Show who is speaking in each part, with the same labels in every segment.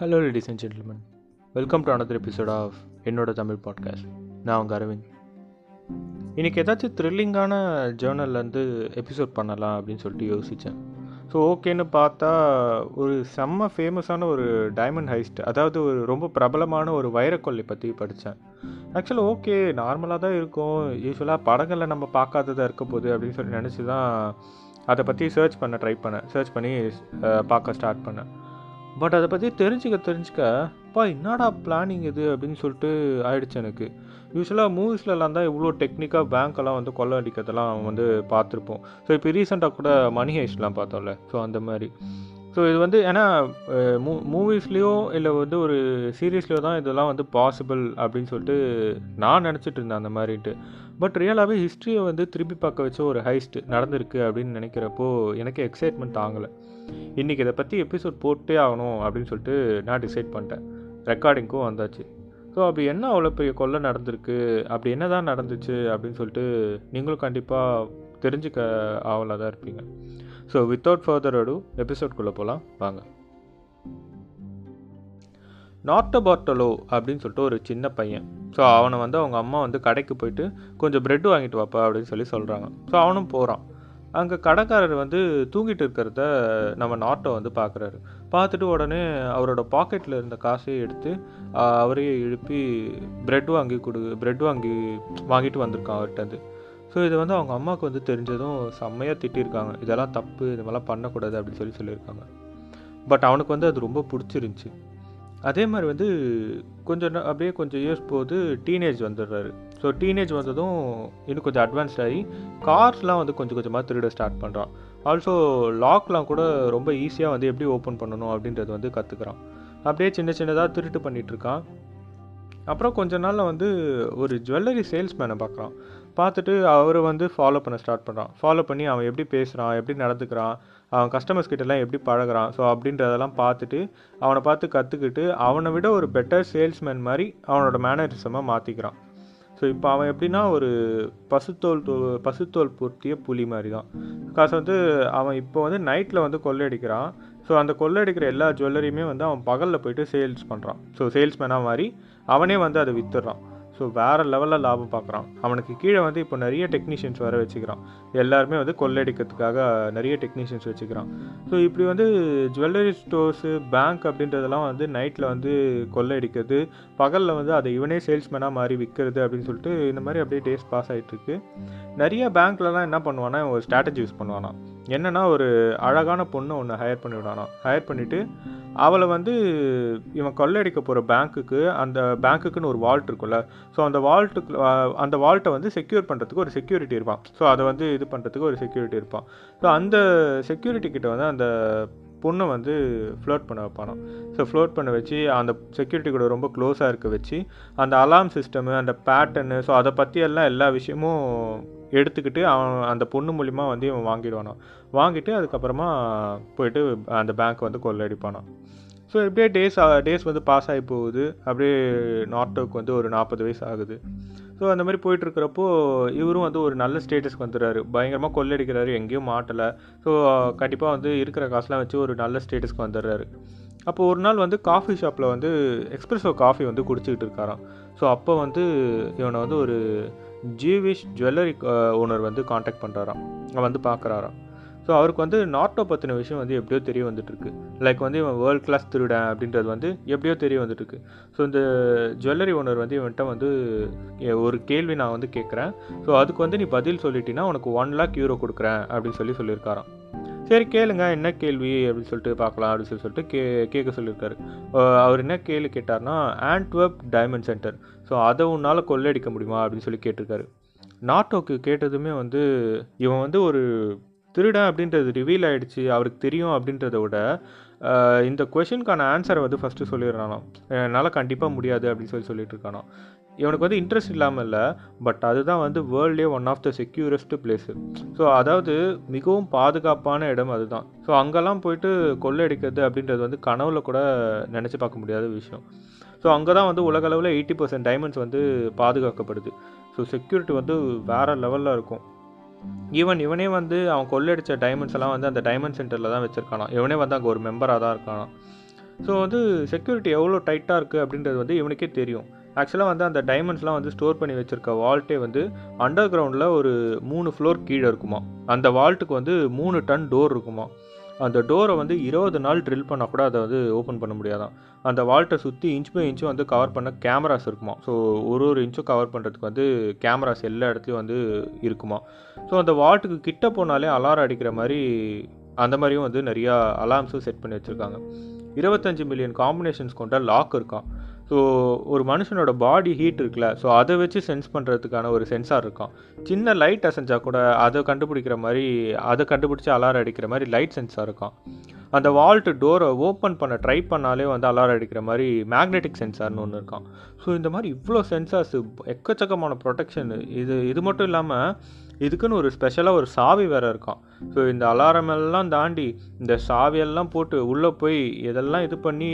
Speaker 1: Hello ladies and gentlemen welcome to another episode of என்னோட Tamil podcast நான் உங்கள் அரவிந்த். இன்றைக்கி ஏதாச்சும் த்ரில்லிங்கான ஜேர்னல்லேருந்து எபிசோட் பண்ணலாம் அப்படின்னு சொல்லிட்டு யோசித்தேன் ஸோ ஓகேன்னு பார்த்தா ஒரு செம்ம ஃபேமஸான ஒரு டைமண்ட் ஹைஸ்ட் அதாவது ஒரு ரொம்ப பிரபலமான ஒரு வைரக்கொள்ளை பற்றி படித்தேன் ஆக்சுவலாக ஓகே நார்மலாக தான் இருக்கும். யூஸ்வலாக படங்களில் நம்ம பார்க்காததாக இருக்க போகுது அப்படின்னு சொல்லி நினச்சி தான் அதை பற்றி சர்ச் பண்ண ட்ரை பண்ணேன் சர்ச் பண்ணி பார்க்க ஸ்டார்ட் பண்ணேன். பட் அதை பற்றி தெரிஞ்சுக்க தெரிஞ்சுக்க அப்பா என்னடா பிளானிங் இது? அப்படின்னு சொல்லிட்டு ஆயிடுச்சு எனக்கு. யூஸ்வலாக மூவிஸ்லலாம் தான் இவ்வளோ டெக்னிக்காக பேங்க்கெல்லாம் வந்து கொள்ளை அடிக்கிறதெல்லாம் வந்து பார்த்துருப்போம். ஸோ இப்போ ரீசெண்டாக கூட மணி ஹைஸ்ட்லாம் பார்த்தோம்ல. ஸோ அந்த மாதிரி. ஸோ இது வந்து ஏன்னா மூ மூவிஸ்லேயோ இல்லை வந்து ஒரு சீரீஸ்லேயோ தான் இதெல்லாம் வந்து பாசிபிள் அப்படின்னு சொல்லிட்டு நான் நினச்சிட்டு இருந்தேன் அந்த மாதிரிட்டு பட் ரியலாகவே ஹிஸ்ட்ரியை வந்து திருப்பி பார்க்க வச்ச ஒரு ஹைஸ்ட் நடந்திருக்கு அப்படின்னு நினைக்கிறப்போ எனக்கு எக்ஸைட்மெண்ட் தாங்கலை. இன்றைக்கி இதை பற்றி எபிசோட் போட்டே ஆகணும் அப்படின்னு சொல்லிட்டு நான் டிசைட் பண்ணிட்டேன். ரெக்கார்டிங்க்கும் வந்தாச்சு. ஸோ அப்படி என்ன அவ்வளோ பெரிய கொள்ளை நடந்திருக்கு? அப்படி என்ன தான் நடந்துச்சு அப்படின்னு சொல்லிட்டு நீங்களும் கண்டிப்பாக தெரிஞ்சுக்க ஆவலாக தான் இருப்பீங்க ஸோ வித்தவுட் ஃபர்தர் அடு எபிசோட்குள்ளே போகலாம் வாங்க. நார்த்த பாட்டலோ அப்படின்னு சொல்லிட்டு ஒரு சின்ன பையன். ஸோ அவனை வந்து அவங்க அம்மா வந்து கடைக்கு போயிட்டு கொஞ்சம் ப்ரெட் வாங்கிட்டு வாப்பா அப்படின்னு சொல்லி சொல்கிறாங்க ஸோ அவனும் போகிறான் அங்கே கடைக்காரர் வந்து தூங்கிட்டு இருக்கிறத நம்ம நாட்டோ வந்து பார்க்குறாரு பார்த்துட்டு உடனே அவரோட பாக்கெட்டில் இருந்த காசையே எடுத்து அவரையே எழுப்பி பிரெட் வாங்கி கொடு பிரெட் வாங்கி வாங்கிட்டு வந்திருக்கான் அவர்கிட்ட ஸோ இது வந்து அவங்க அம்மாவுக்கு வந்து தெரிஞ்சதும் செம்மையாக திட்டிருக்காங்க. இதெல்லாம் தப்பு இது மாதிரிலாம் பண்ணக்கூடாது அப்படின்னு சொல்லி சொல்லியிருக்காங்க. பட் அவனுக்கு வந்து அது ரொம்ப பிடிச்சிருந்துச்சி. அதே மாதிரி வந்து கொஞ்சம் அப்படியே கொஞ்சம் இயர்ஸ் போது டீனேஜ் வந்துடுறாரு. ஸோ டீனேஜ் வந்ததும் இன்னும் கொஞ்சம் அட்வான்ஸ்ட் ஆகி கார்ஸ்லாம் வந்து கொஞ்சம் கொஞ்சமாக திருட ஸ்டார்ட் பண்ணுறான் ஆல்சோ லாக்லாம் கூட ரொம்ப ஈஸியாக வந்து எப்படி ஓப்பன் பண்ணணும் அப்படின்றது வந்து கற்றுக்குறான் அப்படியே சின்ன சின்னதாக திருட்டு பண்ணிகிட்ருக்கான் அப்புறம் கொஞ்ச நாளில் வந்து ஒரு ஜுவல்லரி சேல்ஸ்மேனை பார்க்குறான் பார்த்துட்டு அவரை வந்து ஃபாலோ பண்ண ஸ்டார்ட் பண்ணுறான் ஃபாலோ பண்ணி அவன் எப்படி பேசுகிறான் எப்படி நடந்துக்கிறான் அவன் கஸ்டமர்ஸ் கிட்டலாம் எப்படி பழகுறான். ஸோ அப்படின்றதெல்லாம் பார்த்துட்டு அவனை பார்த்து கற்றுக்கிட்டு அவனை விட ஒரு பெட்டர் சேல்ஸ்மேன் மாதிரி அவனோட மேனரிசமாக மாற்றிக்கிறான் ஸோ இப்போ அவன் எப்படின்னா ஒரு பசுத்தோல் பசுத்தோல் பூர்த்திய புலி மாதிரி தான் காசு வந்து அவன் இப்போ வந்து நைட்டில் வந்து கொள்ளையடிக்கிறான். ஸோ அந்த கொள்ளையடிக்கிற எல்லா ஜுவல்லரியுமே வந்து அவன் பகலில் போயிட்டு சேல்ஸ் பண்ணுறான் ஸோ சேல்ஸ்மேனாக மாதிரி அவனே வந்து அதை வித்துடுறான். ஸோ வேறு லெவலில் லாபம் பார்க்குறான். அவனுக்கு கீழே வந்து இப்போ நிறைய டெக்னீஷியன்ஸ் வர வச்சுக்கிறான். எல்லாருமே வந்து கொள்ளடிக்கிறதுக்காக நிறைய டெக்னீஷியன்ஸ் வச்சுக்கிறான். ஸோ இப்படி வந்து ஜுவல்லரி ஸ்டோர்ஸு பேங்க் அப்படின்றதெல்லாம் வந்து நைட்டில் வந்து கொள்ளையடிக்கிறது பகலில் வந்து அதை இவனே சேல்ஸ்மேனாக மாறி விற்கிறது அப்படின்னு சொல்லிட்டு இந்த மாதிரி அப்படியே டேஸ் பாஸ் ஆகிட்டுருக்கு நிறைய பேங்க்லலாம் என்ன பண்ணுவானா ஒரு ஸ்ட்ராட்டஜி யூஸ் பண்ணுவானா என்னென்னா ஒரு அழகான பொண்ணு ஒன்று ஹையர் பண்ணி விடானா ஹையர் பண்ணிவிட்டு அவளை வந்து இவன் கொள்ளையடிக்க போகிற பேங்க்குக்கு அந்த பேங்க்குக்குன்னு ஒரு வால்ட் இருக்கும்ல. ஸோ அந்த வால்ட்டுக்கு அந்த வால்ட்டை வந்து செக்யூர் பண்ணுறதுக்கு ஒரு செக்யூரிட்டி இருப்பான். ஸோ அதை வந்து இது பண்ணுறதுக்கு ஒரு செக்யூரிட்டி இருப்பான். ஸோ அந்த செக்யூரிட்டி கிட்ட வந்து அந்த பொண்ணை வந்து ஃப்ளோட் பண்ண வைப்பானாம் ஸோ ஃப்ளோட் பண்ண வச்சு அந்த செக்யூரிட்டி கூட ரொம்ப க்ளோஸாக இருக்க வச்சு அந்த அலாம் சிஸ்டமு அந்த பேட்டர்னு ஸோ அதை பற்றியெல்லாம் எல்லா விஷயமும் எடுத்துக்கிட்டு அவன் அந்த பொண்ணு மூலிமா வந்து இவன் வாங்கிடுவானோ. வாங்கிட்டு அதுக்கப்புறமா போயிட்டு அந்த பேங்க் வந்து கொள்ளடிப்பானான் ஸோ இப்படியே டேஸ் டேஸ் வந்து பாஸ் ஆகி போகுது. அப்படியே நார்டோக்கு வந்து ஒரு நாற்பது வயசு ஆகுது. ஸோ அந்த மாதிரி போயிட்டுருக்கிறப்போ இவரும் வந்து ஒரு நல்ல ஸ்டேட்டஸ்க்கு வந்துடுறாரு. பயங்கரமாக கொள்ளடிக்கிறாரு எங்கேயும் மாட்டலை. ஸோ கண்டிப்பாக வந்து இருக்கிற காசுலாம் வச்சு ஒரு நல்ல ஸ்டேட்டஸ்க்கு வந்துடுறாரு. அப்போ ஒரு நாள் வந்து காஃபி ஷாப்பில் வந்து எக்ஸ்பிரஸோ காஃபி வந்து குடிச்சிக்கிட்டு இருக்காராம். ஸோ அப்போ வந்து இவனை வந்து ஒரு ஜீவிஷ் ஜுவல்லரி ஓனர் வந்து காண்டாக்ட் பண்ணுறாராம் வந்து பார்க்குறாராம் ஸோ அவருக்கு வந்து நாட்டோ பற்றின விஷயம் வந்து எப்படியோ தெரிய வந்துட்டுருக்கு. லைக் வந்து இவன் வேர்ல்ட் கிளாஸ் திருடன் அப்படின்றது வந்து எப்படியோ தெரிய வந்துட்டுருக்கு. ஸோ இந்த ஜுவல்லரி ஓனர் வந்து இவன்கிட்ட வந்து ஒரு கேள்வி நான் வந்து கேட்குறேன் ஸோ அதுக்கு வந்து நீ பதில் சொல்லிட்டீங்கன்னா உனக்கு ஒன் லேக் யூரோ கொடுக்குறேன் அப்படின்னு சொல்லி சொல்லியிருக்காராம். சரி கேளுங்க என்ன கேள்வி அப்படின்னு சொல்லிட்டு பார்க்கலாம் அப்படின்னு சொல்லி சொல்லிட்டு கே கேட்க சொல்லியிருக்காரு. அவர் என்ன கேள்வி கேட்டார்னா ஆண்ட்வெப் டைமண்ட் சென்டர் ஸோ அதை உன்னால் கொள்ளையடிக்க முடியுமா அப்படின்னு சொல்லி கேட்டிருக்காரு. நாட்டோக்கு கேட்டதுமே வந்து இவன் வந்து ஒரு திருடன் அப்படின்றது ரிவீல் ஆகிடுச்சு அவருக்கு தெரியும் அப்படின்றத விட இந்த கொஷினுக்கான ஆன்சரை வந்து ஃபஸ்ட்டு சொல்லிடுறானாம். என்னால் கண்டிப்பாக முடியாது அப்படின்னு சொல்லி சொல்லிட்டு இருக்கானோ இவனுக்கு வந்து இன்ட்ரெஸ்ட் இல்லாமல் இல்லை பட் அதுதான் வந்து வேர்ல்ட்லேயே one of the securest place so அதாவது மிகவும் பாதுகாப்பான இடம் அதுதான். ஸோ அங்கெல்லாம் போயிட்டு கொள்ளை அடிக்கிறது அப்படின்றது வந்து கனவுல கூட நினச்சி பார்க்க முடியாத விஷயம். ஸோ அங்கே தான் வந்து உலகளவில் எயிட்டி பர்சன்ட் டைமண்ட்ஸ் வந்து பாதுகாக்கப்படுது. ஸோ செக்யூரிட்டி வந்து வேறு லெவலில் இருக்கும். ஈவன் இவனே வந்து அவன் கொள்ளடிச்ச டைமண்ட்ஸ் எல்லாம் வந்து அந்த டைமண்ட் சென்டரில் தான் வச்சுருக்கானா இவனே வந்து அங்கே ஒரு மெம்பராக தான் இருக்கானா ஸோ வந்து செக்யூரிட்டி எவ்வளோ டைட்டாக இருக்குது அப்படின்றது வந்து இவனுக்கே தெரியும். ஆக்சுவலாக வந்து அந்த டைமண்ட்ஸ்லாம் வந்து ஸ்டோர் பண்ணி வச்சுருக்க வால்ட்டே வந்து அண்டர் கிரவுண்டில் ஒரு மூணு ஃப்ளோர் கீழே இருக்குமா அந்த வால்ட்டுக்கு வந்து மூணு டன் டோர் இருக்குமா அந்த டோரை வந்து இருபது நாள் ட்ரில் பண்ணால் கூட அதை வந்து ஓப்பன் பண்ண முடியாதான். அந்த வால்ட்டை சுற்றி இன்ச் பை இன்ச்சும் வந்து கவர் பண்ண கேமராஸ் இருக்குமா. ஸோ ஒரு ஒரு இன்ச்சும் கவர் பண்ணுறதுக்கு வந்து கேமராஸ் எல்லா இடத்துலையும் வந்து இருக்குமா. ஸோ அந்த வால்ட்டுக்கு கிட்ட போனாலே அலாரம் அடிக்கிற மாதிரி அந்த மாதிரியும் வந்து நிறையா அலார்ம்ஸும் செட் பண்ணி வச்சுருக்காங்க. இருபத்தஞ்சு மில்லியன் காம்பினேஷன்ஸ் கொண்ட லாக் இருக்கான் ஸோ ஒரு மனுஷனோட பாடி ஹீட் இருக்குல்ல ஸோ அதை வச்சு சென்ஸ் பண்ணுறதுக்கான ஒரு சென்சார் இருக்கும். சின்ன லைட் அசைஞ்சா கூட அதை கண்டுபிடிக்கிற மாதிரி அதை கண்டுபிடிச்சி அலாரம் அடிக்கிற மாதிரி லைட் சென்சார் இருக்கும். அந்த வால்ட்டு டோரை ஓப்பன் பண்ண ட்ரை பண்ணாலே வந்து அலாரம் அடிக்கிற மாதிரி மேக்னெட்டிக் சென்சார்னு ஒன்று இருக்கும். ஸோ இந்த மாதிரி இவ்வளோ சென்சார்ஸ் எக்கச்சக்கமான ப்ரொடெக்ஷன் இது இது மட்டும் இல்லாமல் இதுக்குன்னு ஒரு ஸ்பெஷலாக ஒரு சாவி வேறு இருக்கும். ஸோ இந்த அலாரம் எல்லாம் தாண்டி இந்த சாவியெல்லாம் போட்டு உள்ளே போய் இதெல்லாம் இது பண்ணி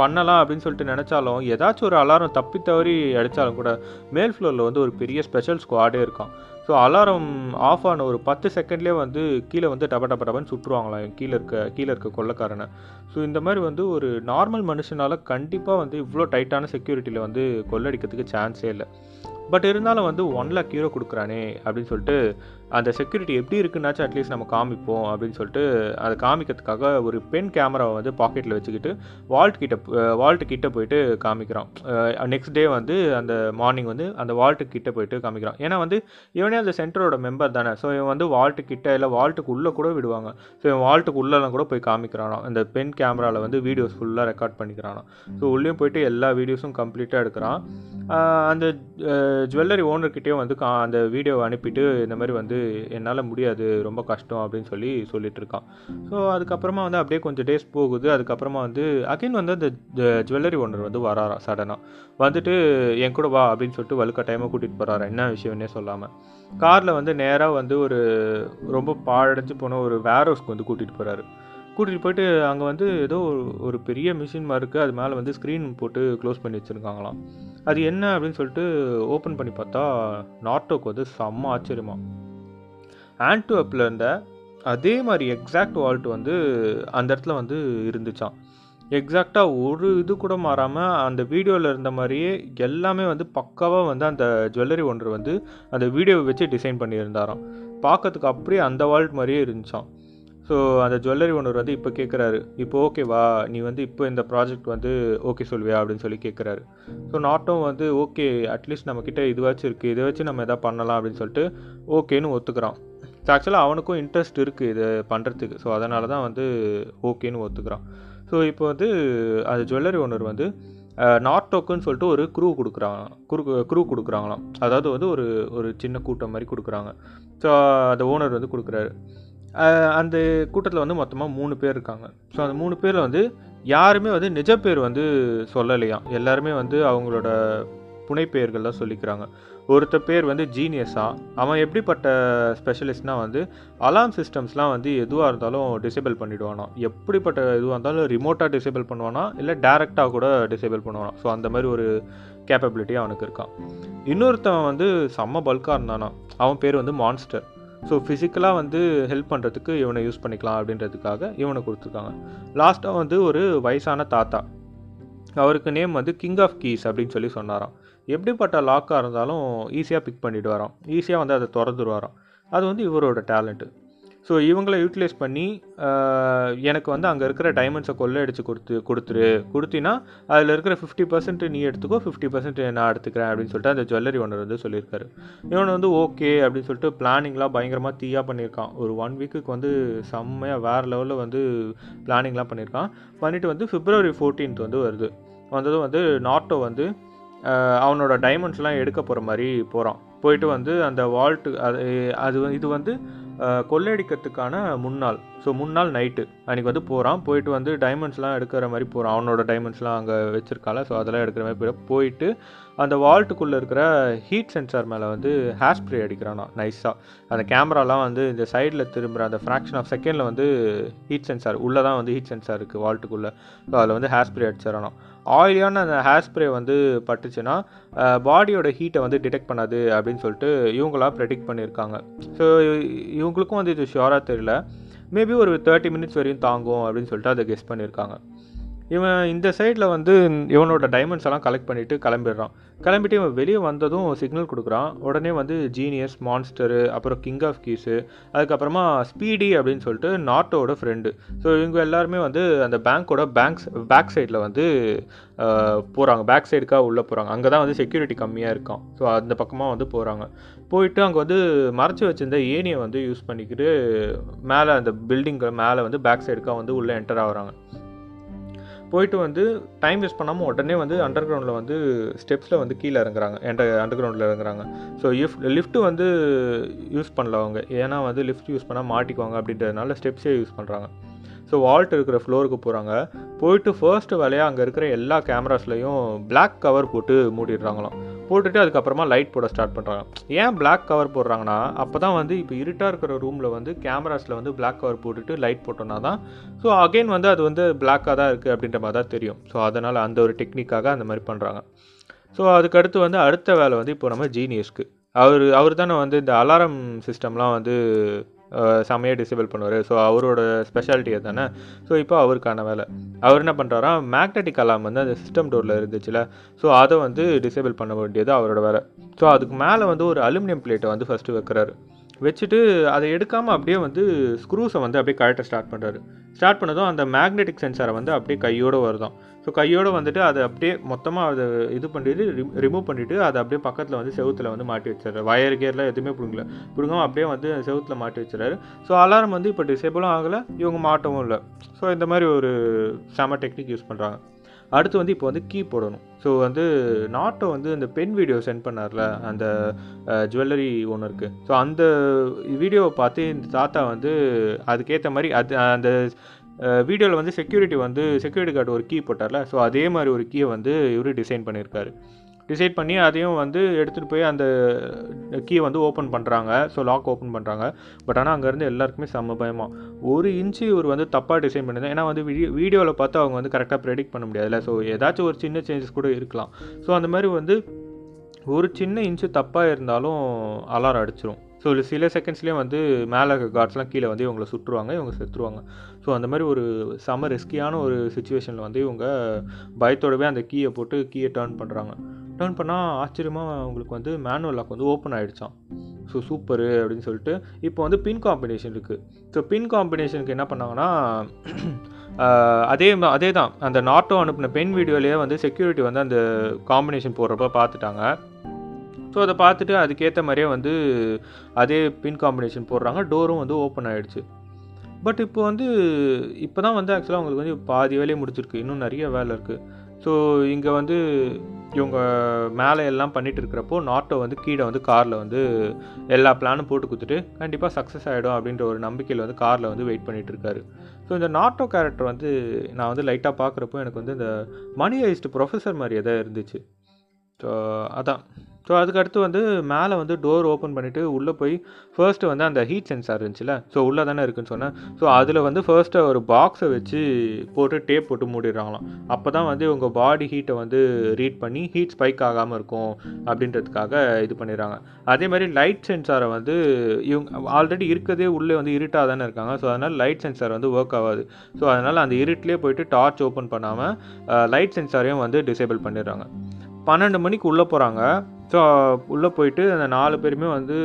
Speaker 1: பண்ணலாம் அப்படின்னு சொல்லிட்டு நினச்சாலும் ஏதாச்சும் ஒரு அலாரம் தப்பி தவறி அடித்தாலும் கூட மேல் ஃப்ளோரில் வந்து ஒரு பெரிய ஸ்பெஷல் ஸ்குவாடே இருக்கான். ஸோ அலாரம் ஆஃப் ஆன ஒரு பத்து செகண்ட்லேயே வந்து கீழே வந்து டப டப டபன்னு சுட்டுருவாங்களாம் கீழே இருக்க கீழே இருக்க கொள்ளக்காரனை. ஸோ இந்த மாதிரி வந்து ஒரு நார்மல் மனுஷனால் கண்டிப்பாக வந்து இவ்வளோ டைட்டான செக்யூரிட்டியில் வந்து கொள்ளடிக்கிறதுக்கு சான்ஸே இல்லை. பட் இருந்தாலும் வந்து ஒன் லேக் ஹீரோ கொடுக்குறானே அப்படின்னு சொல்லிட்டு அந்த செக்யூரிட்டி எப்படி இருக்குன்னாச்சும் அட்லீஸ்ட் நம்ம காமிப்போம் அப்படின்னு சொல்லிட்டு அதை காமிக்கிறதுக்காக ஒரு பென் கேமராவை வந்து பாக்கெட்டில் வச்சுக்கிட்டு வால்ட் கிட்ட வால்ட்டு கிட்ட போயிட்டு காமிக்கிறான். நெக்ஸ்ட் டே வந்து அந்த மார்னிங் வந்து அந்த வால்ட்டு கிட்ட போயிட்டு காமிக்கிறான். ஏன்னா வந்து இவனே அந்த சென்டரோட மெம்பர் தானே. ஸோ இவன் வந்து வால்ட்டு கிட்ட இல்லை வால்ட்டுக்கு உள்ளே கூட விடுவாங்க. ஸோ இவன் வால்ட்டுக்கு உள்ளெல்லாம் கூட போய் காமிக்கிறானோ அந்த பென் கேமராவில் வந்து வீடியோஸ் ஃபுல்லாக ரெக்கார்ட் பண்ணிக்கிறானோ ஸோ உள்ளேயும் போயிட்டு எல்லா வீடியோஸும் கம்ப்ளீட்டாக எடுக்கிறான். அந்த ஜுவல்லரி ஓனர்கிட்டேயும் வந்து கா அந்த வீடியோவை அனுப்பிட்டு இந்த மாதிரி வந்து என்னால் முடியாது ரொம்ப கஷ்டம் அப்படின்னு சொல்லி சொல்லிட்டு இருக்கான் ஸோ அதுக்கப்புறமா வந்து அப்படியே கொஞ்சம் டேஸ் போகுது. அதுக்கப்புறமா வந்து அகைன் வந்து அந்த ஜுவல்லரி ஓனர் வந்து வராராம் சடனாக வந்துட்டு என் கூட வா அப்படின்னு சொல்லிட்டு வலுக்க டைமாக கூட்டிகிட்டு போகிறாரு என்ன விஷயம்னே சொல்லாமல் காரில் வந்து நேராக வந்து ஒரு ரொம்ப பாழடைஞ்சு போன ஒரு வேர் ஹவுஸ்க்கு வந்து கூட்டிகிட்டு போகிறாரு கூட்டிகிட்டு போயிட்டு அங்கே வந்து ஏதோ ஒரு பெரிய மிஷின் மாதிரி இருக்குது அது மேலே வந்து ஸ்க்ரீன் போட்டு க்ளோஸ் பண்ணி வச்சுருக்காங்களாம். அது என்ன அப்படின்னு சொல்லிட்டு ஓப்பன் பண்ணி பார்த்தா நார்டோக்கு வந்து செம்ம ஆச்சரியமாக ஆன்டுவப்பில் இருந்த அதே மாதிரி எக்ஸாக்ட் வால்ட் வந்து அந்த இடத்துல வந்து இருந்துச்சான் எக்ஸாக்டாக ஒரு இது கூட மாறாமல் அந்த வீடியோவில் இருந்த மாதிரியே எல்லாமே வந்து பக்காவாக வந்து அந்த ஜுவல்லரி ஒன்று வந்து அந்த வீடியோவை வச்சு டிசைன் பண்ணியிருந்தாராம். பார்க்கறதுக்கு அப்படியே அந்த வால்ட் மாதிரியே இருந்துச்சான் ஸோ அந்த ஜுவல்லரி ஒன்று வந்து இப்போ கேட்குறாரு இப்போ ஓகேவா நீ வந்து இப்போ இந்த ப்ராஜெக்ட் வந்து ஓகே சொல்வியா அப்படின்னு சொல்லி கேட்குறாரு ஸோ நாட்டும் வந்து ஓகே அட்லீஸ்ட் நம்மக்கிட்ட இதுவாச்சும் இருக்குது இதை வச்சு நம்ம எதாவது பண்ணலாம் அப்படின்னு சொல்லிட்டு ஓகேன்னு ஒத்துக்கிறான். ஸோ ஆக்சுவலாக அவனுக்கும் இன்ட்ரெஸ்ட் இருக்குது இதை பண்ணுறதுக்கு ஸோ அதனால தான் வந்து ஓகேன்னு ஒத்துக்கிறான். ஸோ இப்போ வந்து அது ஜுவல்லரி ஓனர் வந்து நார்டோக்குன்னு சொல்லிட்டு ஒரு க்ரூ கொடுக்குறாங்க குரு க்ரூ கொடுக்குறாங்களாம். அதாவது வந்து ஒரு ஒரு சின்ன கூட்டம் மாதிரி கொடுக்குறாங்க. ஸோ அந்த ஓனர் வந்து கொடுக்குறாரு. அந்த கூட்டத்தில் வந்து மொத்தமாக மூணு பேர் இருக்காங்க. ஸோ அந்த மூணு பேரில் வந்து யாருமே வந்து நிஜ பேர் வந்து சொல்லலையாம். எல்லாருமே வந்து அவங்களோட புனைப்பெயர்கள் தான் சொல்லிக்கிறாங்க. ஒருத்த பேர் வந்து ஜீனியஸாக அவன் எப்படிப்பட்ட ஸ்பெஷலிஸ்ட்னால் வந்து அலாம் சிஸ்டம்ஸ்லாம் வந்து எதுவாக இருந்தாலும் டிசேபிள் பண்ணிவிடுவானா எப்படிப்பட்ட எதுவாக இருந்தாலும் ரிமோட்டாக டிசேபிள் பண்ணுவானா இல்லை டேரெக்டாக கூட டிசேபிள் பண்ணுவானா. ஸோ அந்த மாதிரி ஒரு கேப்பபிலிட்டி அவனுக்கு இருக்கான். இன்னொருத்தவன் வந்து செம்ம பல்காக இருந்தானா. அவன் பேர் வந்து மான்ஸ்டர் ஸோ ஃபிசிக்கலாக வந்து ஹெல்ப் பண்ணுறதுக்கு இவனை யூஸ் பண்ணிக்கலாம் அப்படின்றதுக்காக இவனை கொடுத்துருக்காங்க. லாஸ்ட்டாக வந்து ஒரு வயசான தாத்தா. அவருக்கு நேம் வந்து கிங் ஆஃப் கீஸ் அப்படின்னு சொல்லி சொன்னாராம். எப்படிப்பட்ட லாக்காக இருந்தாலும் ஈஸியாக பிக் பண்ணிட்டு வரோம் ஈஸியாக வந்து அதை திறந்துருவாராம். அது வந்து இவரோட டேலண்ட்டு ஸோ இவங்களை யூட்டிலைஸ் பண்ணி எனக்கு வந்து அங்கே இருக்கிற டைமண்ட்ஸை கொள்ளையடிச்சு கொடுத்து கொடுத்துரு. கொடுத்தினா அதில் இருக்கிற ஃபிஃப்டி பர்சன்ட் நீ எடுத்துக்கோ ஃபிஃப்டி பர்சன்ட் நான் எடுத்துக்கிறேன் அப்படின்னு சொல்லிட்டு அந்த ஜுவல்லரி ஒன்று வந்து சொல்லியிருக்காரு. இவன் வந்து ஓகே அப்படின்னு சொல்லிட்டு பிளானிங்லாம் பயங்கரமாக தீயாக பண்ணியிருக்கான். ஒரு ஒன் வீக்குக்கு வந்து செம்மையாக வேறு லெவலில் வந்து பிளானிங்லாம் பண்ணியிருக்கான். பண்ணிவிட்டு வந்து ஃபிப்ரவரி ஃபோர்டீன்த் வந்து வருது. வந்ததும் வந்து நாட்டோ வந்து அவனோட டைமண்ட்ஸ்லாம் எடுக்க போகிற மாதிரி போகிறான் போயிட்டு வந்து அந்த வால்ட்டு அது அது இது வந்து கொள்ளையடிக்கிறதுக்கான முன்னாள். ஸோ முன்னாள் நைட்டு அன்றைக்கி வந்து போகிறான் போயிட்டு வந்து டைமண்ட்ஸ்லாம் எடுக்கிற மாதிரி போகிறான் அவனோட டைமண்ட்ஸ்லாம் அங்கே வச்சுருக்கால ஸோ அதெல்லாம் எடுக்கிற மாதிரி போய் போயிட்டு அந்த வால்ட்டுக்குள்ளே இருக்கிற ஹீட் சென்சார் மேலே வந்து ஹேர் ஸ்ப்ரே அடிக்கிறானா? நைஸாக அந்த கேமராலாம் வந்து இந்த சைடில் திரும்புகிற அந்த ஃப்ராக்ஷன் ஆஃப் செகண்டில் வந்து ஹீட் சென்சார் உள்ளே தான் வந்து ஹீட் சென்சார் இருக்குது வால்ட்டுக்குள்ளே ஸோ அதில் வந்து ஹேர் ஸ்ப்ரே அடிச்சிடறானா. ஆயிலியான அந்த ஹேர் ஸ்ப்ரே வந்து பட்டுச்சுன்னா பாடியோட ஹீட்டை வந்து டிடெக்ட் பண்ணாது அப்படின்னு சொல்லிட்டு இவங்களா ப்ரெடிக்ட் பண்ணியிருக்காங்க. ஸோ இவங்களுக்கும் வந்து இது ஷியோராக தெரியல. மேபி ஒரு தேர்ட்டி மினிட்ஸ் வரையும் தாங்கும் அப்படின்னு சொல்லிட்டு அதை கெஸ் பண்ணியிருக்காங்க இவன் இந்த சைடில் வந்து இவனோட டைமண்ட்ஸ் எல்லாம் கலெக்ட் பண்ணிவிட்டு கிளம்பிடுறான். கிளம்பிட்டு இவன் வெளியே வந்ததும் சிக்னல் கொடுக்குறான். உடனே வந்து ஜீனியஸ் மான்ஸ்டரு அப்புறம் கிங் ஆஃப் கீஸு அதுக்கப்புறமா ஸ்பீடி அப்படின்னு சொல்லிட்டு நாட்டோட ஃப்ரெண்டு ஸோ இவங்க எல்லாருமே வந்து அந்த பேங்க்கோட பேங்க்ஸ் பேக் சைடில் வந்து போகிறாங்க பேக் சைடுக்காக உள்ளே போகிறாங்க அங்கே தான் வந்து செக்யூரிட்டி கம்மியாக இருக்கும் ஸோ அந்த பக்கமாக வந்து போகிறாங்க போயிட்டு அங்கே வந்து மறைச்சி வச்சிருந்த ஏனியை வந்து யூஸ் பண்ணிக்கிட்டு மேலே அந்த பில்டிங்க்கு மேலே வந்து பேக் சைடுக்காக வந்து உள்ளே என்டர் ஆகுறாங்க. போயிட்டு வந்து டைம் வேஸ்ட் பண்ணாமல் உடனே வந்து அண்டர் கிரவுண்டில் வந்து ஸ்டெப்ஸில் வந்து கீழே இறங்குறாங்க. என்ட அண்டர் கிரவுண்டில் இறங்குறாங்க. ஸோ இஃப் லிஃப்ட்டு வந்து யூஸ் பண்ணல அவங்க. ஏன்னா வந்து லிஃப்ட் யூஸ் பண்ணால் மாட்டிக்குவாங்க அப்படின்றதுனால ஸ்டெப்ஸே யூஸ் பண்ணுறாங்க ஸோ வால்ட் இருக்கிற ஃப்ளோருக்கு போகிறாங்க போயிட்டு ஃபர்ஸ்ட்டு வேலையாக அங்கே இருக்கிற எல்லா கேமராஸ்லையும் பிளாக் கவர் போட்டு மூடிடுறாங்களாம். போட்டுட்டு அதுக்கப்புறமா லைட் போட ஸ்டார்ட் பண்ணுறாங்க ஏன் பிளாக் கவர் போடுறாங்கன்னா அப்போ தான் வந்து இப்போ இருட்டாக இருக்கிற ரூமில் வந்து கேமராஸில் வந்து பிளாக் கவர் போட்டுட்டு லைட் போட்டோன்னா தான் ஸோ அகைன் வந்து அது வந்து பிளாக்காக தான் இருக்குது அப்படின்ற மாதிரி தான் தெரியும். ஸோ அதனால் அந்த ஒரு டெக்னிக்காக அந்த மாதிரி பண்ணுறாங்க ஸோ அதுக்கடுத்து வந்து அடுத்த வேலை வந்து இப்போ நம்ம ஜீனியஸ்க்கு அவர் அவர் தானே வந்து இந்த அலாரம் சிஸ்டம்லாம் வந்து செமையாக டிசேபிள் பண்ணுவார். ஸோ அவரோட ஸ்பெஷாலிட்டியை தானே ஸோ இப்போ அவருக்கான வேலை. அவர் என்ன பண்ணுறாரா மேக்னெட்டிக் அலாம் வந்து அந்த சிஸ்டம் டோரில் இருந்துச்சுல. ஸோ அதை வந்து டிசேபிள் பண்ண வேண்டியது அவரோட வேலை. ஸோ அதுக்கு மேலே வந்து ஒரு அலுமினியம் பிளேட்டை வந்து ஃபஸ்ட்டு வைக்கிறாரு. வச்சுட்டு அதை எடுக்காமல் அப்படியே வந்து ஸ்க்ரூஸை வந்து அப்படியே கழட்ட ஸ்டார்ட் பண்ணுறாரு ஸ்டார்ட் பண்ணதும் அந்த மேக்னெட்டிக் சென்சாரை வந்து அப்படியே கையோடு வருதான். ஸோ கையோடு வந்துட்டு அதை அப்படியே மொத்தமாக அதை இது பண்ணிட்டு ரிமூவ் பண்ணிவிட்டு அதை அப்படியே பக்கத்தில் வந்து செவுத்தில் வந்து மாட்டி வச்சிடறாரு. வயர் கேர்லாம் எதுவுமே பிடுங்கல. பிடுங்காமல் அப்படியே வந்து செவுத்தில் மாட்டி வச்சிடறாரு. ஸோ அலாரம் வந்து இப்போ டிசேபிளும் ஆகலை இவங்க மாட்டவும் இல்லை. ஸோ இந்த மாதிரி ஒரு செம டெக்னிக் யூஸ் பண்ணுறாங்க அடுத்து வந்து இப்போ வந்து கீ போடணும். ஸோ வந்து நாட்டோ வந்து அந்த பென் வீடியோ சென்ட் பண்ணார்ல அந்த ஜுவல்லரி ஒன்று இருக்குது ஸோ அந்த வீடியோவை பார்த்து இந்த தாத்தா வந்து அதுக்கேற்ற மாதிரி அது அந்த வீடியோவில் வந்து செக்யூரிட்டி வந்து செக்யூரிட்டி கார்டு ஒரு கீ போட்டார்ல. ஸோ அதே மாதிரி ஒரு கீயை வந்து இவர் டிசைன் பண்ணியிருக்காரு டிசைட் பண்ணி அதையும் வந்து எடுத்துகிட்டு போய் அந்த கீயை வந்து ஓப்பன் பண்ணுறாங்க ஸோ லாக் ஓப்பன் பண்ணுறாங்க பட் ஆனால் அங்கேருந்து எல்லாருக்குமே செம்ம பயமாக ஒரு இன்ச்சு இவர் வந்து தப்பாக டிசைன் பண்ணியிருந்தேன் ஏன்னா வந்து வீடியோ வீடியோவில் பார்த்து அவங்க வந்து கரெக்டாக ப்ரெடிக்ட் பண்ண முடியாதுல்ல. ஸோ ஏதாச்சும் ஒரு சின்ன சேஞ்சஸ் கூட இருக்கலாம். ஸோ அந்த மாதிரி வந்து ஒரு சின்ன இன்ச்சு தப்பாக இருந்தாலும் அலாரம் அடிச்சிரும். ஸோ சில செகண்ட்ஸ்லேயே வந்து மேலே கார்ட்ஸ்லாம் கீழே வந்து இவங்களை சுற்றுவாங்க இவங்க செத்துருவாங்க. ஸோ அந்த மாதிரி ஒரு செம ரிஸ்கியான ஒரு சுச்சுவேஷனில் வந்து இவங்க பயத்தோடவே அந்த கீயை போட்டு கீயை டேர்ன் பண்ணுறாங்க டேர்ன் பண்ணால் ஆச்சரியமாக அவங்களுக்கு வந்து மேனுவல் லாக் வந்து ஓப்பன் ஆகிடுச்சான் ஸோ சூப்பரு அப்படின்னு சொல்லிட்டு இப்போ வந்து பின் காம்பினேஷன் இருக்குது ஸோ பின் காம்பினேஷனுக்கு என்ன பண்ணாங்கன்னா அதே அதே தான் அந்த நாட்டோ அனுப்பின பென் வீடியோலேயே வந்து செக்யூரிட்டி வந்து அந்த காம்பினேஷன் போடுறப்ப பார்த்துட்டாங்க ஸோ அதை பார்த்துட்டு அதுக்கேற்ற மாதிரியே வந்து அதே பின் காம்பினேஷன் போடுறாங்க. டோரும் வந்து ஓப்பன் ஆகிடுச்சு பட் இப்போ வந்து இப்போ தான் வந்து ஆக்சுவலாக அவங்களுக்கு வந்து பாதி வேலையை முடிச்சிருக்கு. இன்னும் நிறைய வேலை இருக்குது ஸோ இங்கே வந்து இவங்க மேலே எல்லாம் பண்ணிகிட்டு இருக்கிறப்போ நாட்டோ வந்து கீழே வந்து காரில் வந்து எல்லா பிளானும் போட்டு கொடுத்துட்டு கண்டிப்பாக சக்ஸஸ் ஆகிடும் அப்படின்ற ஒரு நம்பிக்கையில் வந்து காரில் வந்து வெயிட் பண்ணிகிட்டு இருக்காரு. ஸோ இந்த நாட்டோ கேரக்டர் வந்து நான் வந்து லைட்டாக பார்க்குறப்போ எனக்கு வந்து இந்த மணி ஐஸ்ட் ப்ரொஃபஸர் மாதிரி எதாவது இருந்துச்சு. ஸோ அதான். ஸோ அதுக்கடுத்து வந்து மேலே வந்து டோர் ஓப்பன் பண்ணிவிட்டு உள்ளே போய் ஃபர்ஸ்ட்டு வந்து அந்த ஹீட் சென்சார் இருந்துச்சுல ஸோ உள்ளே தானே இருக்குன்னு சொன்னேன். ஸோ அதில் வந்து ஃபர்ஸ்ட்டு ஒரு பாக்ஸை வச்சு போட்டு டேப் போட்டு மூடிடுறாங்களாம். அப்போ தான் வந்து இவங்க பாடி ஹீட்டை வந்து ரீட் பண்ணி ஹீட் ஸ்பைக் ஆகாமல் இருக்கும் அப்படின்றதுக்காக இது பண்ணிடுறாங்க. அதே மாதிரி லைட் சென்சாரை வந்து இவங்க ஆல்ரெடி இருக்கிறதே உள்ளே வந்து இருட்டாக தானே இருக்காங்க. ஸோ அதனால் லைட் சென்சார் வந்து ஒர்க் ஆகாது. ஸோ அதனால் அந்த இருட்டிலே போயிட்டு டார்ச் ஓப்பன் பண்ணாமல் லைட் சென்சாரையும் வந்து டிசேபிள் பண்ணிடுறாங்க. பன்னெண்டு மணிக்கு உள்ளே போகிறாங்க ஸோ உள்ளே போயிட்டு அந்த நாலு பேருமே வந்து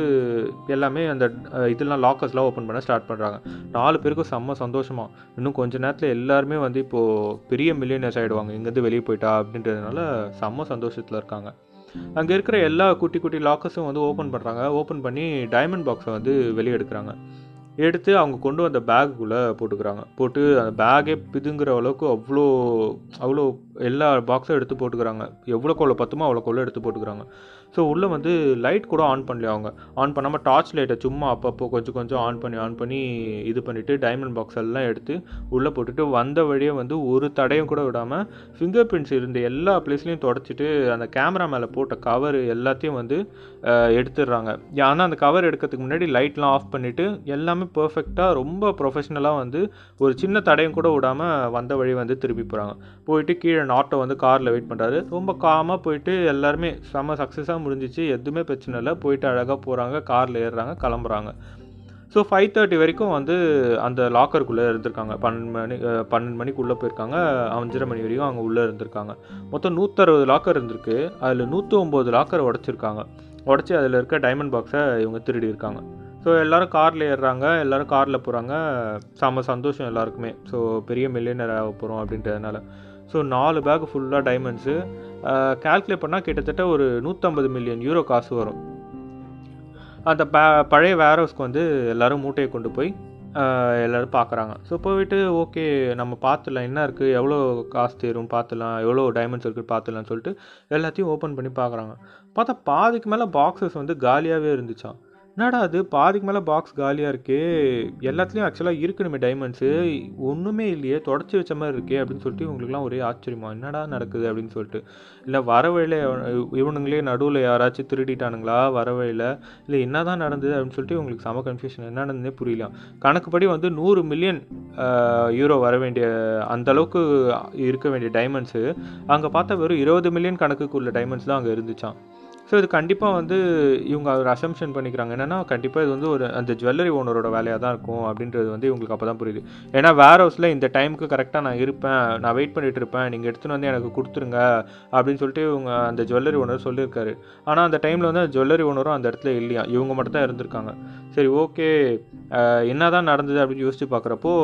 Speaker 1: எல்லாமே அந்த இதெல்லாம் லாக்கர்ஸ்லாம் ஓப்பன் பண்ண ஸ்டார்ட் பண்ணுறாங்க நாலு பேருக்கும் செம்ம சந்தோஷமாக இன்னும் கொஞ்ச நேரத்தில் எல்லாருமே வந்து இப்போது பெரிய மில்லியனர்ஸ் ஆகிடுவாங்க இங்கேருந்து வெளியே போயிட்டா அப்படின்றதுனால செம்ம சந்தோஷத்தில் இருக்காங்க. அங்கே இருக்கிற எல்லா குட்டி குட்டி லாக்கர்ஸும் வந்து ஓப்பன் பண்ணுறாங்க ஓப்பன் பண்ணி டைமண்ட் பாக்ஸை வந்து வெளியே எடுக்கிறாங்க. எடுத்து அவங்க கொண்டு வந்த பேக்குள்ளே போட்டுக்கிறாங்க. போட்டு அந்த பேக்கே பிதுங்கிற அளவுக்கு அவ்வளோ அவ்வளோ எல்லா பாக்ஸும் எடுத்து போட்டுக்கிறாங்க. எவ்வளோ கொள்ள பத்துமோ அவ்வளோ கொள்ள எடுத்து போட்டுக்கிறாங்க. ஸோ உள்ளே வந்து லைட் கூட ஆன் பண்ணலையா அவங்க? ஆன் பண்ணாமல் டார்ச் லைட்டை சும்மா அப்பப்போ கொஞ்சம் கொஞ்சம் ஆன் பண்ணி ஆன் பண்ணி இது பண்ணிவிட்டு டைமண்ட் பாக்ஸ் எல்லாம் எடுத்து உள்ளே போட்டுட்டு வந்த வழியே வந்து ஒரு தடையும் கூட விடாமல் ஃபிங்கர் பிரிண்ட்ஸ் இருந்த எல்லா பிளேஸ்லையும் தொடச்சிட்டு அந்த கேமரா மேலே போட்ட கவர் எல்லாத்தையும் வந்து எடுத்துடுறாங்க. ஆனால் அந்த கவர் எடுக்கிறதுக்கு முன்னாடி லைட்லாம் ஆஃப் பண்ணிவிட்டு எல்லாமே பர்ஃபெக்டாக ரொம்ப ப்ரொஃபஷ்னலாக வந்து ஒரு சின்ன தடையும் கூட விடாமல் வந்த வழி வந்து திருப்பி போகிறாங்க போயிட்டு கீழே நாட்டை வந்து காரில் வெயிட் பண்ணுறாரு ரொம்ப காமாக போயிட்டு எல்லாருமே செம்ம சக்ஸஸாக முடிஞ்சிச்சு. எதுவுமே பிரச்சனை இல்லை. போயிட்டு அழகாக போகிறாங்க காரில் ஏறுறாங்க. கிளம்புறாங்க. ஸோ ஃபைவ் தேர்ட்டி வரைக்கும் வந்து அந்த லாக்கருக்குள்ளே இருந்திருக்காங்க. பன்னெண்டு மணி பன்னெண்டு மணிக்கு உள்ளே போயிருக்காங்க. அஞ்சரை மணி வரைக்கும் அவங்க உள்ளே இருந்திருக்காங்க. மொத்தம் நூற்றறுபது லாக்கர் இருந்திருக்கு. அதில் நூற்றி ஒம்பது லாக்கர் உடச்சிருக்காங்க. உடச்சி அதில் இருக்க டைமண்ட் பாக்ஸை இவங்க திருடி இருக்காங்க. ஸோ எல்லோரும் காரில் ஏறுறாங்க. எல்லோரும் காரில் போகிறாங்க செம்ம சந்தோஷம் எல்லாருக்குமே. ஸோ பெரிய மில்லியனர் ஆக போகிறோம் அப்படின்றதுனால. ஸோ நாலு பேக் ஃபுல்லாக டைமண்ட்ஸு கால்குலேட் பண்ணால் கிட்டத்தட்ட ஒரு நூற்றம்பது மில்லியன் யூரோ காசு வரும். அந்த ப பழைய வேர் ஹவுஸ்க்கு வந்து எல்லோரும் மூட்டையை கொண்டு போய் எல்லோரும் பார்க்குறாங்க ஸோ போயிட்டு ஓகே நம்ம பார்த்துலாம் என்ன இருக்குது எவ்வளோ காசு தேரும்? பார்த்துலாம் எவ்வளோ டைமண்ட்ஸ் இருக்குது பார்த்துலாம்னு சொல்லிட்டு எல்லாத்தையும் ஓப்பன் பண்ணி பார்க்குறாங்க பார்த்தா பாதிக்கு மேலே பாக்ஸஸ் வந்து காலியாகவே இருந்துச்சாம். என்னடா அது? பாதிக்கு மேலே பாக்ஸ் காலியாக இருக்கே. எல்லாத்துலேயும் ஆக்சுவலாக இருக்கணுமே டைமண்ட்ஸு ஒன்றுமே இல்லையே தொடச்சி வச்ச மாதிரி இருக்கே அப்படின்னு சொல்லிட்டு இவங்களுக்குலாம் ஒரே ஆச்சரியமா என்னடா நடக்குது அப்படின்னு சொல்லிட்டு. இல்லை வர வழியில இவனுங்களே நடுவில் யாராச்சும் திருடிட்டானுங்களா வர இல்லை என்ன தான் நடந்தது அப்படின்னு சொல்லிட்டு இவங்களுக்கு செம கன்ஃபியூஷன் என்ன நடந்ததே புரியல. கணக்குப்படி வந்து நூறு மில்லியன் யூரோ வர வேண்டிய அந்த அளவுக்கு இருக்க வேண்டிய டைமண்ட்ஸு அங்கே பார்த்தா வெறும் இருபது மில்லியன் கணக்குக்குள்ள டைமண்ட்ஸ் தான் அங்கே இருந்துச்சான் ஸோ இது கண்டிப்பாக வந்து இவங்க ஒரு அசம்ஷன் பண்ணிக்கிறாங்க. என்னென்னா கண்டிப்பாக இது வந்து ஒரு அந்த ஜுவல்லரி ஓனரோட வேலையாக தான் இருக்கும் அப்படின்றது வந்து இவங்களுக்கு அப்போ தான் புரியுது. ஏன்னா வேர் ஹவுஸில் இந்த டைமுக்கு கரெக்டாக நான் இருப்பேன் நான் வெயிட் பண்ணிகிட்டு இருப்பேன் நீங்கள் எடுத்துன்னு வந்து எனக்கு கொடுத்துருங்க அப்படின்னு சொல்லிட்டு இவங்க அந்த ஜுவல்லரி ஓனர் சொல்லியிருக்காரு. ஆனால் அந்த டைமில் வந்து அந்த ஜுவல்லரி ஓனரும் அந்த இடத்துல இல்லையா? இவங்க மட்டும் தான் இருந்திருக்காங்க. சரி ஓகே என்ன தான் நடந்தது அப்படின்னு யோசிச்சு பார்க்குறப்போ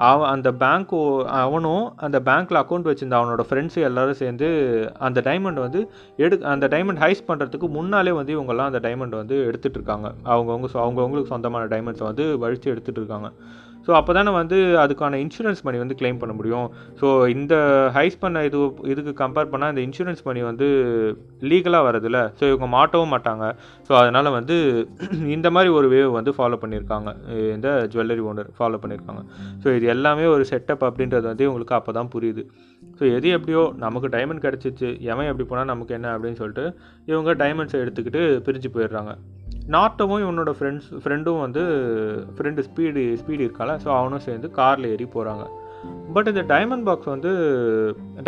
Speaker 1: அவன் அந்த பேங்க் அவனும் அந்த பேங்க்கில் அக்கௌண்ட் வச்சிருந்த அவனோட ஃப்ரெண்ட்ஸு எல்லாரும் சேர்ந்து அந்த டைமண்ட் வந்து எடு அந்த டைமண்ட் ஹைஸ் பண்ணுறதுக்கு முன்னாலே வந்து இவங்கெல்லாம் அந்த டைமண்ட் வந்து எடுத்துகிட்டு இருக்காங்க. அவங்கவுங்க சொ- சொந்தமான டைமண்ட்ஸை வந்து வழித்து எடுத்துகிட்டு இருக்காங்க. ஸோ அப்போ தானே வந்து அதுக்கான இன்சூரன்ஸ் மணி வந்து கிளைம் பண்ண முடியும். ஸோ இந்த ஹைஸ் பண்ண இது இதுக்கு கம்பேர் பண்ணால் இந்த இன்சூரன்ஸ் மணி வந்து லீகலாக வரதில்ல ஸோ இவங்க மாட்டவும் மாட்டாங்க. ஸோ அதனால் வந்து இந்த மாதிரி ஒரு வேவ் வந்து ஃபாலோ பண்ணியிருக்காங்க. இந்த ஜுவல்லரி ஓனர் ஃபாலோ பண்ணியிருக்காங்க. ஸோ இது எல்லாமே ஒரு செட்டப் அப்படின்றது வந்து இவங்களுக்கு அப்போ தான் புரியுது. ஸோ எது எப்படியோ நமக்கு டைமண்ட் கிடச்சிச்சு. எவன் எப்படி போனால் நமக்கு என்ன அப்படின்னு சொல்லிட்டு இவங்க டைமண்ட்ஸை எடுத்துக்கிட்டு பிரிஞ்சு போயிடுறாங்க. நாட்டவும் இவனோட ஃப்ரெண்ட்ஸ் ஃப்ரெண்டும் வந்து ஃப்ரெண்டு ஸ்பீடு ஸ்பீடு இருக்கால ஸோ அவனும் சேர்ந்து காரில் ஏறி போகிறாங்க பட் இந்த டைமண்ட் பாக்ஸ் வந்து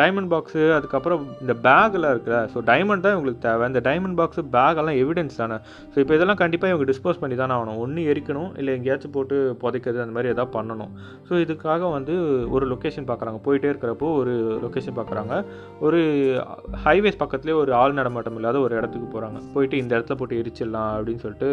Speaker 1: டைமண்ட் பாக்ஸு அதுக்கப்புறம் இந்த பேக்கெல்லாம் இருக்குல்ல ஸோ டைமண்ட் தான் இவங்களுக்கு தேவை. இந்த டைமண்ட் பாக்ஸு பேக்கெல்லாம் எவிடன்ஸ் தானே. ஸோ இப்போ இதெல்லாம் கண்டிப்பாக இவங்க டிஸ்போஸ் பண்ணி தானே ஆகணும். ஒன்று எரிக்கணும் இல்லை எங்கேயாச்சும் போட்டு புதைக்கிறது அந்த மாதிரி எதாவது பண்ணணும். ஸோ இதுக்காக வந்து ஒரு லொக்கேஷன் பார்க்குறாங்க போயிட்டே இருக்கிறப்போ ஒரு லொக்கேஷன் பார்க்குறாங்க ஒரு ஹைவேஸ் பக்கத்துலேயே ஒரு ஆள் நடமாட்டம் இல்லாத ஒரு இடத்துக்கு போகிறாங்க போயிட்டு இந்த இடத்துல போட்டு எரிச்சிடலாம் அப்படின்னு சொல்லிட்டு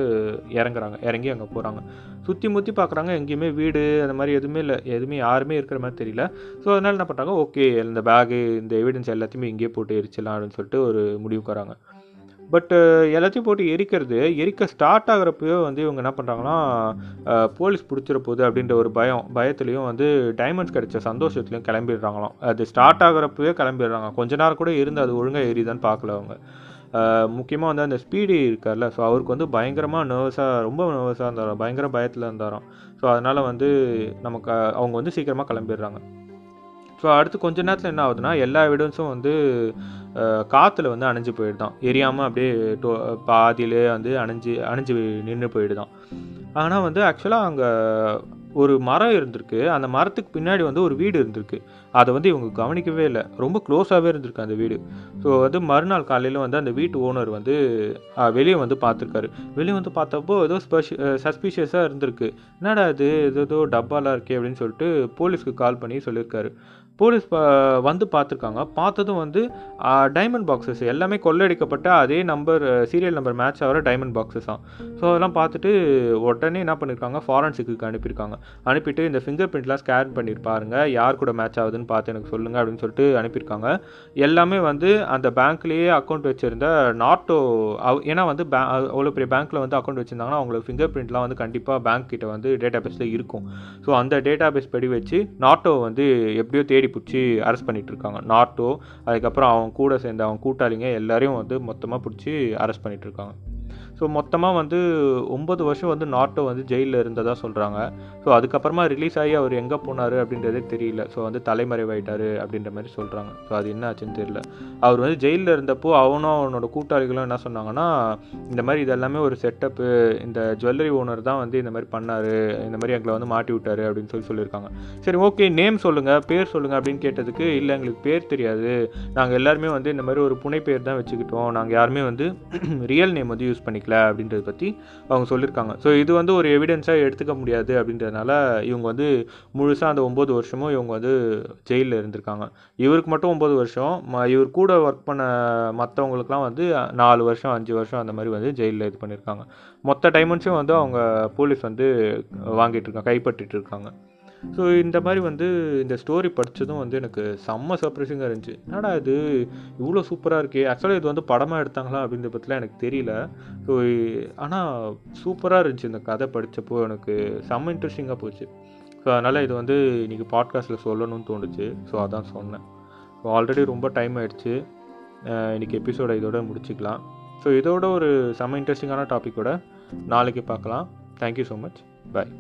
Speaker 1: இறங்குறாங்க. இறங்கி அங்கே போகிறாங்க சுற்றி முற்றி பார்க்குறாங்க எங்கேயுமே வீடு அந்த மாதிரி எதுவுமே இல்லை. எதுவுமே யாருமே இருக்கிற மாதிரி தெரியல. ஸோ அதனால் என்ன பண்ணுறாங்க ஓகே இந்த பேகு இந்த எவிடன்ஸ் எல்லாத்தையுமே இங்கேயே போட்டு எரிச்சிடலாம் அப்படின்னு சொல்லிட்டு ஒரு முடிவுக்கு வராங்க பட் எல்லாத்தையும் போட்டு எரிக்கிறது எரிக்க ஸ்டார்ட் ஆகிறப்பயோ வந்து இவங்க என்ன பண்ணுறாங்கன்னா போலீஸ் பிடிச்சிட போகுது அப்படின்ற ஒரு பயம் பயத்துலேயும் வந்து டைமண்ட்ஸ் கிடைச்ச சந்தோஷத்துலையும் கிளம்பிடுறாங்களாம். அது ஸ்டார்ட் ஆகிறப்பவே கிளம்பிடுறாங்க. கொஞ்ச நேரம் கூட இருந்து அது ஒழுங்காக எரியுதான்னு பார்க்கல அவங்க. முக்கியமாக வந்து அந்த ஸ்பீடி இருக்கார்ல ஸோ அவருக்கு வந்து பயங்கரமாக நர்வஸாக ரொம்ப நர்வஸாக இருந்தாராம் பயங்கர பயத்தில் இருந்தாராம். ஸோ அதனால் வந்து நமக்கு அவங்க வந்து சீக்கிரமாக கிளம்பிடுறாங்க. ஸோ அடுத்து கொஞ்ச நேரத்தில் என்ன ஆகுதுன்னா எல்லா எவிடன்ஸும் வந்து காற்றுல வந்து அணைஞ்சு போயிடுதான். எரியாமல் அப்படியே டோ பாதியிலே வந்து அணைஞ்சு அணைஞ்சு நின்று போயிடுதான். ஆனால் வந்து ஆக்சுவலாக அங்கே ஒரு மரம் இருந்திருக்கு. அந்த மரத்துக்கு பின்னாடி வந்து ஒரு வீடு இருந்திருக்கு. அதை வந்து இவங்க கவனிக்கவே இல்லை. ரொம்ப க்ளோஸாகவே இருந்திருக்கு அந்த வீடு. ஸோ வந்து மறுநாள் காலையில் வந்து அந்த வீட்டு ஓனர் வந்து வெளியே வந்து பார்த்துருக்காரு. வெளியே வந்து பார்த்தப்போ ஏதோ ஸ்பெஷ சஸ்பீஷியஸாக இருந்திருக்கு. என்னடா இது? ஏதோ டப்பாலாம் இருக்கே அப்படின்னு சொல்லிட்டு போலீஸ்க்கு கால் பண்ணி சொல்லியிருக்காரு. போலீஸ் வந்து பார்த்துருக்காங்க பார்த்ததும் வந்து டைமண்ட் பாக்ஸஸ் எல்லாமே கொள்ளடிக்கப்பட்ட அதே நம்பர் சீரியல் நம்பர் மேட்ச் ஆகிற டைமண்ட் பாக்ஸஸ் தான் ஸோ அதெல்லாம் பார்த்துட்டு உடனே என்ன பண்ணியிருக்காங்க ஃபாரன்சிக்கு அனுப்பியிருக்காங்க. அனுப்பிட்டு இந்த ஃபிங்கர் பிரிண்ட்லாம் ஸ்கேன் பண்ணியிருப்பாருங்க யார் கூட மேட்ச் ஆகுதுன்னு பார்த்து எனக்கு சொல்லுங்கள் அப்படின்னு சொல்லிட்டு அனுப்பியிருக்காங்க. எல்லாமே வந்து அந்த பேங்க்லேயே அக்கௌண்ட் வச்சுருந்த நாட்டோ அவ் ஏன்னா வந்து பே அவ்வளோ பெரிய பேங்க்கில் வந்து அக்கௌண்ட் வச்சுருந்தாங்கன்னா அவங்களுக்கு ஃபிங்கர் பிரிண்ட்லாம் வந்து கண்டிப்பாக பேங்க் கிட்ட வந்து டேட்டா பேஸில் இருக்கும். ஸோ அந்த டேட்டா பேஸ் படி வச்சு நாட்டோ வந்து எப்படியோ தேடி பிடிச்சி அரெஸ்ட் பண்ணிட்டு இருக்காங்க நாட்டோ அதுக்கப்புறம் அவங்க கூட சேர்ந்த அவங்க கூட்டாளிங்க எல்லாரையும் வந்து மொத்தமாக பிடிச்சி அரெஸ்ட் பண்ணிகிட்ருக்காங்க ஸோ மொத்தமாக வந்து ஒம்பது வருஷம் வந்து நாட்டோ வந்து ஜெயிலில் இருந்ததாக சொல்கிறாங்க ஸோ அதுக்கப்புறமா ரிலீஸ் ஆகி அவர் எங்கே போனார் அப்படின்றதே தெரியல. ஸோ வந்து தலைமறைவாயிட்டார் அப்படின்ற மாதிரி சொல்கிறாங்க ஸோ அது என்ன ஆச்சுன்னு தெரியல. அவர் வந்து ஜெயிலில் இருந்தப்போ அவனும் அவனோட கூட்டாளிகளும் என்ன சொன்னாங்கன்னா இந்த மாதிரி இதெல்லாமே ஒரு செட்டப்பு இந்த ஜுவல்லரி ஓனர் தான் வந்து இந்த மாதிரி பண்ணார். இந்த மாதிரி எங்களை வந்து மாட்டி விட்டாரு அப்படின்னு சொல்லி சொல்லியிருக்காங்க. சரி ஓகே நேம் சொல்லுங்கள் பேர் சொல்லுங்கள் அப்படின்னு கேட்டதுக்கு இல்லை எங்களுக்கு பேர் தெரியாது. நாங்கள் எல்லாருமே வந்து இந்த மாதிரி ஒரு புனை பேர் தான் வச்சுக்கிட்டோம். நாங்கள் யாருமே வந்து ரியல் நேம் வந்து யூஸ் பண்ணிக்கலாம் கிடைக்கல அப்படின்றத பற்றி அவங்க சொல்லியிருக்காங்க ஸோ இது வந்து ஒரு எவிடன்ஸாக எடுத்துக்க முடியாது அப்படின்றதுனால இவங்க வந்து முழுசாக அந்த ஒம்பது வருஷமும் இவங்க வந்து ஜெயிலில் இருந்திருக்காங்க. இவருக்கு மட்டும் ஒம்பது வருஷம். ம இவர் கூட ஒர்க் பண்ண மற்றவங்களுக்குலாம் வந்து நாலு வருஷம் அஞ்சு வருஷம் அந்த மாதிரி வந்து ஜெயிலில் இது பண்ணியிருக்காங்க மொத்த டைமண்ட்ஸும் வந்து அவங்க போலீஸ் வந்து வாங்கிட்டு இருக்காங்க கைப்பற்றிட்டு இருக்காங்க. ஸோ இந்த மாதிரி வந்து இந்த ஸ்டோரி படித்ததும் வந்து எனக்கு செம்ம சர்ப்ரைசிங்காக இருந்துச்சு. என்னடா இது? இவ்வளோ சூப்பராக இருக்கே. ஆக்சுவலாக இது வந்து படமாக எடுத்தாங்களா அப்படின்ற பற்றிலாம் எனக்கு தெரியல. ஸோ ஆனால் சூப்பராக இருந்துச்சு இந்த கதை படித்தப்போ எனக்கு செம்ம இன்ட்ரெஸ்டிங்காக போச்சு. ஸோ அதனால் இது வந்து இன்றைக்கி பாட்காஸ்ட்டில் சொல்லணும்னு தோணுச்சு. ஸோ அதான் சொன்னேன். ஸோ ஆல்ரெடி ரொம்ப டைம் ஆகிடுச்சு இன்றைக்கி எபிசோடை இதோட முடிச்சுக்கலாம். ஸோ இதோட ஒரு செம்ம இன்ட்ரெஸ்டிங்கான டாப்பிக்கோட நாளைக்கு பார்க்கலாம். Thank you so much bye